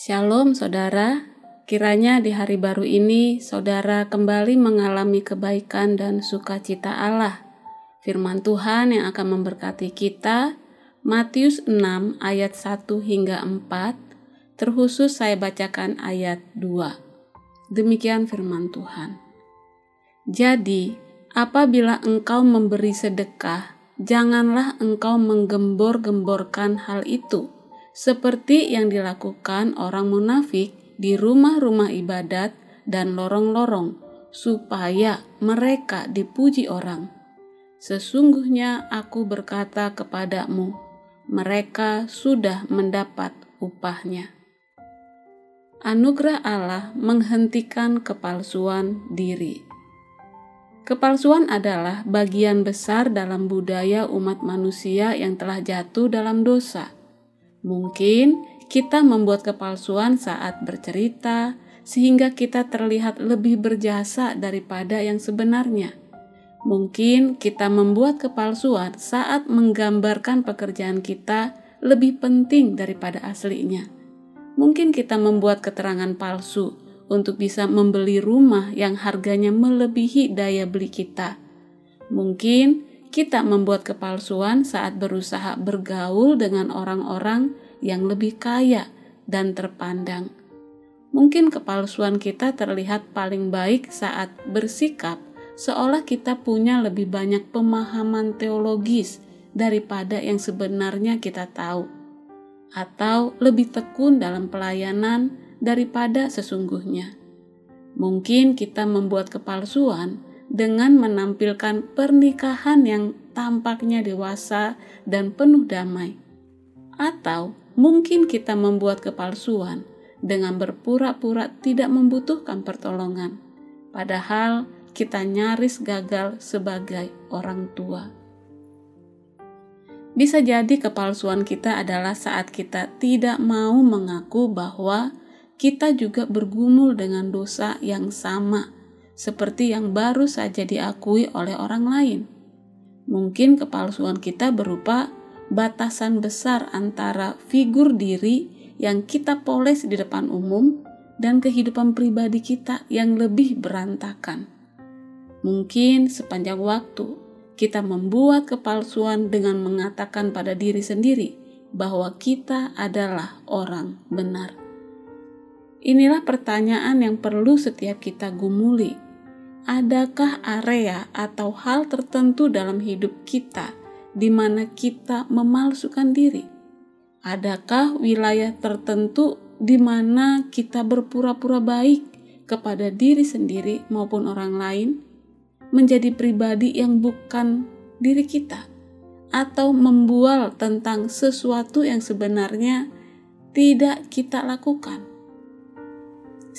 Shalom saudara, kiranya di hari baru ini saudara kembali mengalami kebaikan dan sukacita Allah. Firman Tuhan yang akan memberkati kita, Matius 6 ayat 1 hingga 4, terkhusus saya bacakan ayat 2. Demikian firman Tuhan. Jadi, apabila engkau memberi sedekah, janganlah engkau menggembor-gemborkan hal itu seperti yang dilakukan orang munafik di rumah-rumah ibadat dan lorong-lorong, supaya mereka dipuji orang. Sesungguhnya aku berkata kepadamu, mereka sudah mendapat upahnya. Anugerah Allah menghentikan kepalsuan diri. Kepalsuan adalah bagian besar dalam budaya umat manusia yang telah jatuh dalam dosa Mungkin kita membuat kepalsuan saat bercerita, sehingga kita terlihat lebih berjasa daripada yang sebenarnya. Mungkin kita membuat kepalsuan saat menggambarkan pekerjaan kita lebih penting daripada aslinya. Mungkin kita membuat keterangan palsu untuk bisa membeli rumah yang harganya melebihi daya beli kita. Mungkin kita membuat kepalsuan saat berusaha bergaul dengan orang-orang yang lebih kaya dan terpandang. Mungkin kepalsuan kita terlihat paling baik saat bersikap seolah kita punya lebih banyak pemahaman teologis daripada yang sebenarnya kita tahu, atau lebih tekun dalam pelayanan daripada sesungguhnya. Mungkin kita membuat kepalsuan dengan menampilkan pernikahan yang tampaknya dewasa dan penuh damai. Atau mungkin kita membuat kepalsuan dengan berpura-pura tidak membutuhkan pertolongan, padahal kita nyaris gagal sebagai orang tua. Bisa jadi kepalsuan kita adalah saat kita tidak mau mengaku bahwa kita juga bergumul dengan dosa yang sama seperti yang baru saja diakui oleh orang lain. Mungkin kepalsuan kita berupa batasan besar antara figur diri yang kita poles di depan umum dan kehidupan pribadi kita yang lebih berantakan. Mungkin sepanjang waktu kita membuat kepalsuan dengan mengatakan pada diri sendiri bahwa kita adalah orang benar. Inilah pertanyaan yang perlu setiap kita gumuli adakah area atau hal tertentu dalam hidup kita di mana kita memalsukan diri? Adakah wilayah tertentu di mana kita berpura-pura baik kepada diri sendiri maupun orang lain, menjadi pribadi yang bukan diri kita, atau membual tentang sesuatu yang sebenarnya tidak kita lakukan?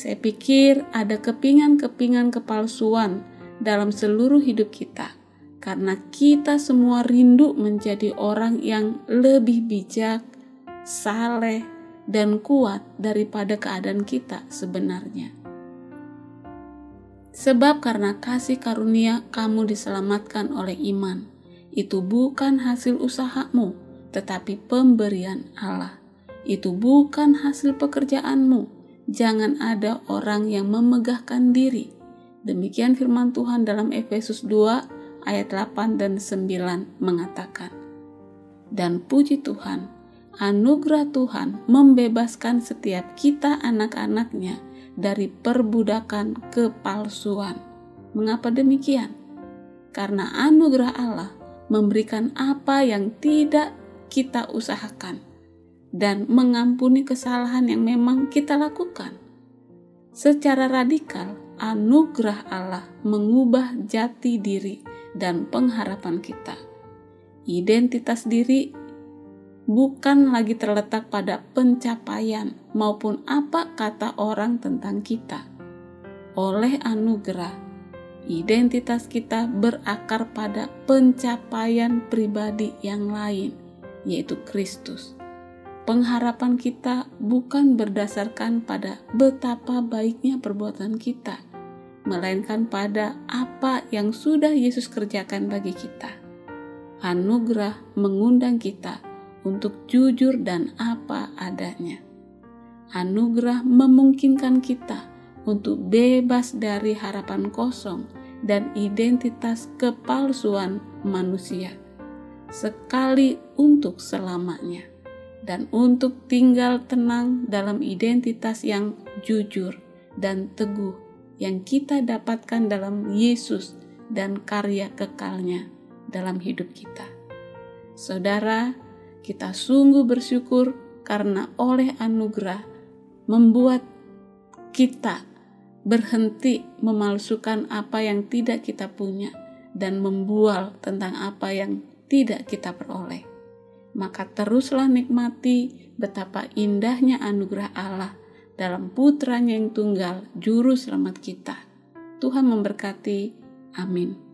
Saya pikir ada kepingan-kepingan kepalsuan dalam seluruh hidup kita, karena kita semua rindu menjadi orang yang lebih bijak, saleh, dan kuat daripada keadaan kita sebenarnya. Sebab karena kasih karunia kamu diselamatkan oleh iman. Itu bukan hasil usahamu, tetapi pemberian Allah. Itu bukan hasil pekerjaanmu, jangan ada orang yang memegahkan diri. Demikian firman Tuhan dalam Efesus 2 ayat 8 dan 9 mengatakan. Dan puji Tuhan, anugerah Tuhan membebaskan setiap kita anak-anaknya dari perbudakan kepalsuan. Mengapa demikian? Karena anugerah Allah memberikan apa yang tidak kita usahakan dan mengampuni kesalahan yang memang kita lakukan. Secara radikal, anugerah Allah mengubah jati diri dan pengharapan kita. Identitas diri bukan lagi terletak pada pencapaian maupun apa kata orang tentang kita. Oleh anugerah, identitas kita berakar pada pencapaian pribadi yang lain, yaitu Kristus pengharapan kita bukan berdasarkan pada betapa baiknya perbuatan kita, melainkan pada apa yang sudah Yesus kerjakan bagi kita. Anugerah mengundang kita untuk jujur dan apa adanya. anugerah memungkinkan kita untuk bebas dari harapan kosong dan identitas kepalsuan manusia, sekali untuk selamanya, dan untuk tinggal tenang dalam identitas yang jujur dan teguh yang kita dapatkan dalam Yesus dan karya kekalnya dalam hidup kita. Saudara, kita sungguh bersyukur karena oleh anugerah membuat kita berhenti memalsukan apa yang tidak kita punya dan membual tentang apa yang tidak kita peroleh. Maka teruslah nikmati betapa indahnya anugerah Allah dalam putranya yang tunggal, juru selamat kita. Tuhan memberkati. Amin.